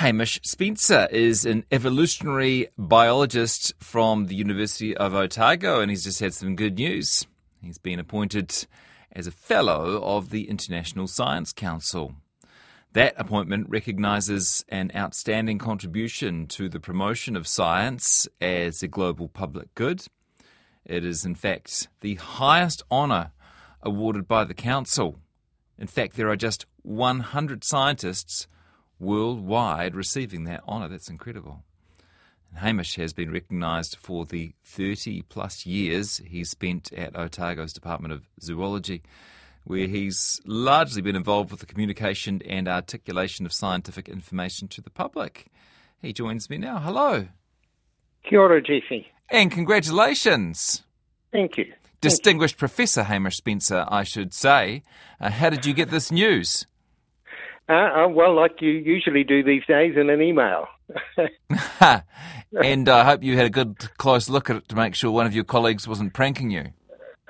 Hamish Spencer is an evolutionary biologist from the University of Otago, and he's just had some good news. He's been appointed as a Fellow of the International Science Council. That appointment recognises an outstanding contribution to the promotion of science as a global public good. It is, in fact, the highest honour awarded by the Council. In fact, there are just 100 scientists worldwide receiving that honour. That's incredible. And Hamish has been recognised for the 30 plus years he's spent at Otago's Department of Zoology, where he's largely been involved with the communication and articulation of scientific information to the public. He joins me now. Hello. Kia ora, Jesse. And congratulations. Thank you. Distinguished Thank you. Professor Hamish Spencer, I should say. Uh, how did you get this news? Uh, uh, well, like you usually do these days in an email. and I hope you had a good close look at it to make sure one of your colleagues wasn't pranking you.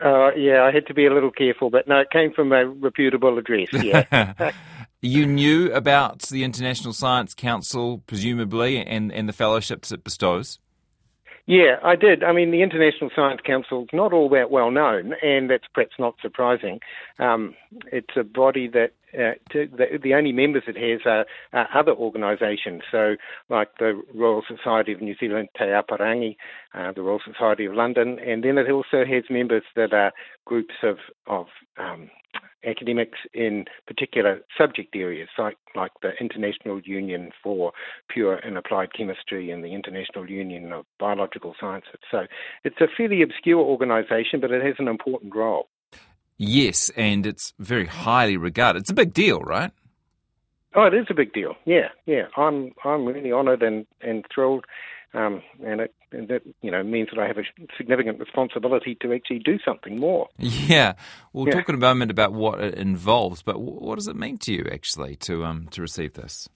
Uh, yeah, I had to be a little careful, but no, it came from a reputable address. Yeah. you knew about the International Science Council, presumably, and, and the fellowships it bestows. Yeah, I did. I mean, the International Science Council is not all that well known, and that's perhaps not surprising. Um, it's a body that uh, to, the, the, only members it has are, are, other organisations, so like the Royal Society of New Zealand Te Aparangi, uh, the Royal Society of London, and then it also has members that are groups of, of um, academics in particular subject areas, like, like the International Union for Pure and Applied Chemistry and the International Union of Biological Sciences. So it's a fairly obscure organisation, but it has an important role. Yes, and it's very highly regarded. It's a big deal, right? Oh, it is a big deal. Yeah, yeah. I'm I'm really honoured and and thrilled um, and, it, and that you know means that I have a significant responsibility to actually do something more. Yeah, we'll yeah. talk in a moment about what it involves, but what does it mean to you actually to um to receive this?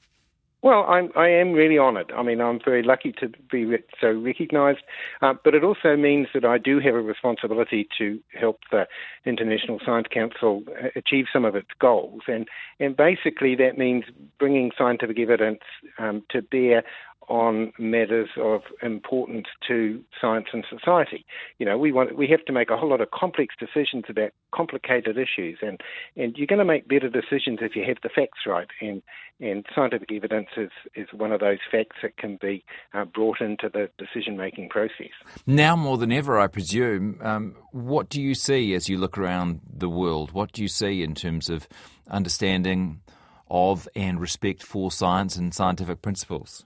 Well, I'm, I am really honoured. I mean, I'm very lucky to be re- so recognised, uh, but it also means that I do have a responsibility to help the International Science Council uh, achieve some of its goals, and and basically that means bringing scientific evidence um, to bear on matters of importance to science and society. You know, we want we have to make a whole lot of complex decisions about complicated issues, and and you're going to make better decisions if you have the facts right. And and scientific evidence is is one of those facts that can be uh, brought into the decision making process. Now more than ever, I presume. Um, what do you see as you look around the world? What do you see in terms of understanding? Of and respect for science and scientific principles?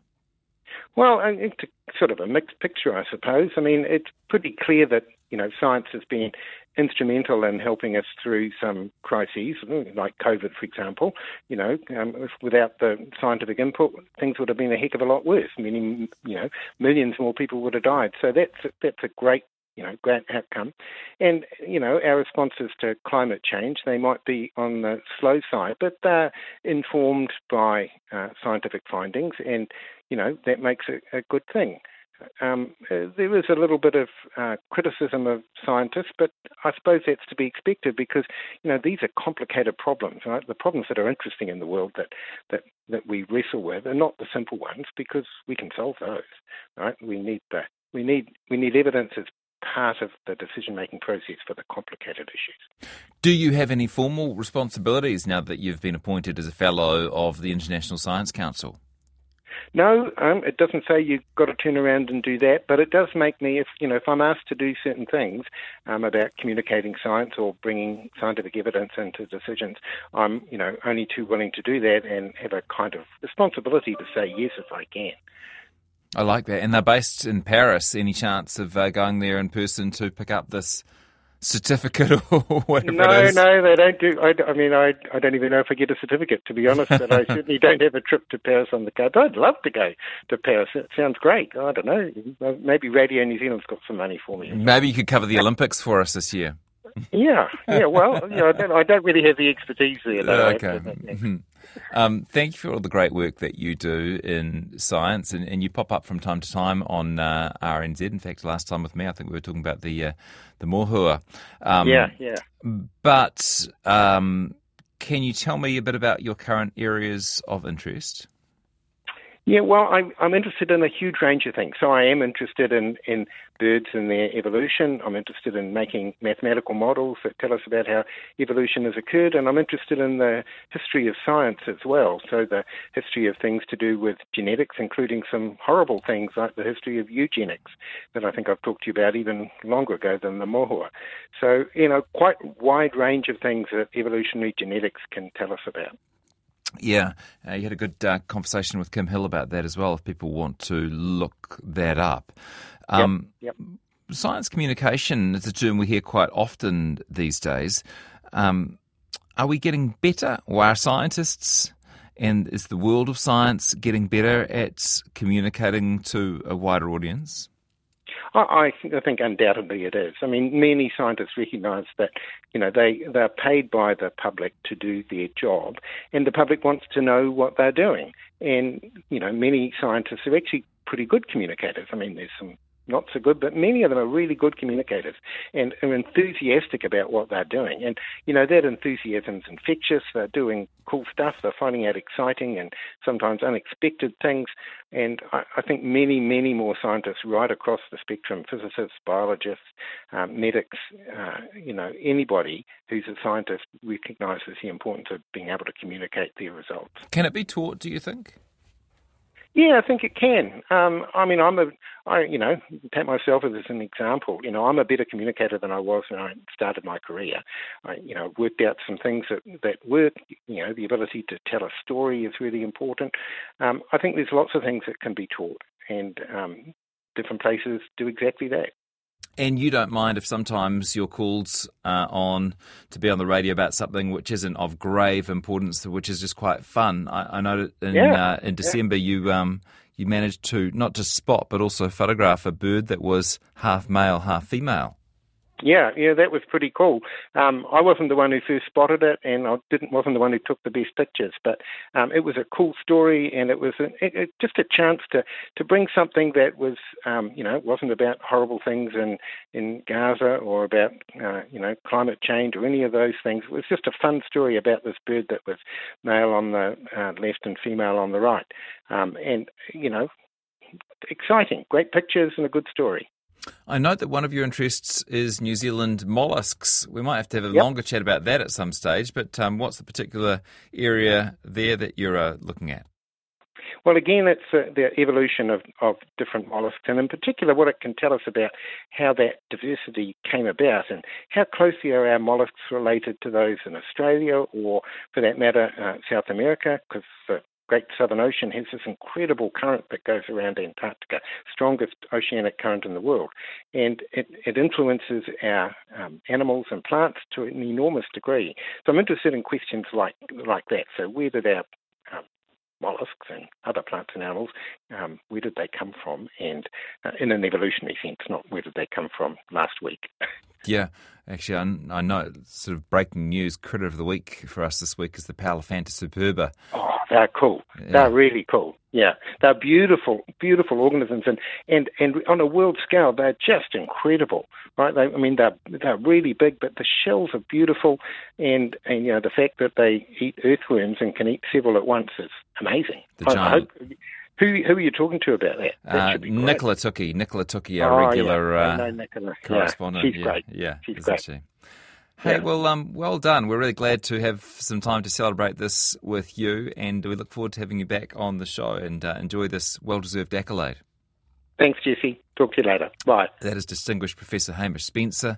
Well, it's sort of a mixed picture, I suppose. I mean, it's pretty clear that you know science has been instrumental in helping us through some crises, like COVID, for example. You know, um, without the scientific input, things would have been a heck of a lot worse. Meaning, you know, millions more people would have died. So that's that's a great you know, great outcome. And, you know, our responses to climate change, they might be on the slow side, but they're informed by uh, scientific findings, and, you know, that makes it a good thing. Um, there is a little bit of uh, criticism of scientists, but I suppose that's to be expected because you know these are complicated problems. Right? The problems that are interesting in the world that that that we wrestle with are not the simple ones because we can solve those. Right? We need the we need we need evidence as part of the decision making process for the complicated issues. Do you have any formal responsibilities now that you've been appointed as a fellow of the International Science Council? No, um, it doesn't say you've got to turn around and do that, but it does make me, if you know, if I'm asked to do certain things um, about communicating science or bringing scientific evidence into decisions, I'm, you know, only too willing to do that and have a kind of responsibility to say yes if I can. I like that. And they're based in Paris. Any chance of uh, going there in person to pick up this certificate or whatever no? No, they don't do. I, I mean, I, I don't even know if I get a certificate, to be honest. but I certainly don't have a trip to Paris on the card. I'd love to go to Paris. It sounds great. I don't know. Maybe Radio New Zealand's got some money for me. Maybe you could cover the Olympics for us this year. yeah, yeah. Well, you know, I, don't, I don't really have the expertise there. Though, okay. Um, thank you for all the great work that you do in science, and, and you pop up from time to time on uh, RNZ. In fact, last time with me, I think we were talking about the uh, the mohua. Um, yeah, yeah. But um, can you tell me a bit about your current areas of interest? Yeah, well, I'm, I'm interested in a huge range of things. So I am interested in, in birds and their evolution. I'm interested in making mathematical models that tell us about how evolution has occurred, and I'm interested in the history of science as well. So the history of things to do with genetics, including some horrible things like the history of eugenics that I think I've talked to you about even longer ago than the mohua. So, you know, quite wide range of things that evolutionary genetics can tell us about. Yeah, uh, you had a good uh, conversation with Kim Hill about that as well. If people want to look that up, um, yep, yep. science communication is a term we hear quite often these days. Um, are we getting better, or are scientists and is the world of science getting better at communicating to a wider audience? I, I think undoubtedly it is. I mean, many scientists recognise that you know they they're paid by the public to do their job, and the public wants to know what they're doing. And you know, many scientists are actually pretty good communicators. I mean, there's some not so good, but many of them are really good communicators and are enthusiastic about what they're doing. And, you know, that enthusiasm's infectious. They're doing cool stuff. They're finding out exciting and sometimes unexpected things. And I, I think many, many more scientists right across the spectrum, physicists, biologists, um, medics, uh, you know, anybody who's a scientist recognises the importance of being able to communicate their results. Can it be taught, do you think? Yeah, I think it can. Um, I mean, I'm a, I, you know, take myself as an example. You know, I'm a better communicator than I was when I started my career. I, you know, worked out some things that that work. You know, the ability to tell a story is really important. Um, I think there's lots of things that can be taught, and um, different places do exactly that. And you don't mind if sometimes you're called uh, on to be on the radio about something which isn't of grave importance, which is just quite fun. I, I know in yeah. uh, in December yeah. you um, you managed to not just spot but also photograph a bird that was half male, half female. Yeah, yeah, that was pretty cool. Um, I wasn't the one who first spotted it, and I didn't wasn't the one who took the best pictures, but um, it was a cool story, and it was a, it, it, just a chance to to bring something that was, um, you know, wasn't about horrible things in in Gaza or about uh, you know climate change or any of those things. It was just a fun story about this bird that was male on the uh, left and female on the right, um, and you know, exciting, great pictures and a good story. I note that one of your interests is New Zealand mollusks. We might have to have a yep. longer chat about that at some stage, but um, what's the particular area there that you're uh, looking at? Well, again, it's uh, the evolution of, of different mollusks, and in particular, what it can tell us about how that diversity came about and how closely are our mollusks related to those in Australia or, for that matter, uh, South America, because Great Southern Ocean has this incredible current that goes around Antarctica, strongest oceanic current in the world, and it, it influences our um, animals and plants to an enormous degree. So I'm interested in questions like like that. So where did our um, mollusks and other plants and animals, um, where did they come from? And uh, in an evolutionary sense, not where did they come from last week. yeah, actually, I, I, know sort of breaking news critter of the week for us this week is the Powelliphanta superba. Oh, they're cool. Yeah. They're really cool. Yeah, they're beautiful, beautiful organisms, and, and, and on a world scale, they're just incredible, right? They, I mean, they're they're really big, but the shells are beautiful, and and you know the fact that they eat earthworms and can eat several at once is amazing. The giant. Hope, who who are you talking to about that? that uh, Nicola Toki, Nicola Toki, our oh, regular yeah. uh, Nicola. correspondent. Yeah, she's yeah, great. Yeah, she's great. She? Hey, yeah. well, um, well done. We're really glad to have some time to celebrate this with you, and we look forward to having you back on the show and uh, enjoy this well-deserved accolade. Thanks, Jesse. Talk to you later. Bye. That is distinguished Professor Hamish Spencer.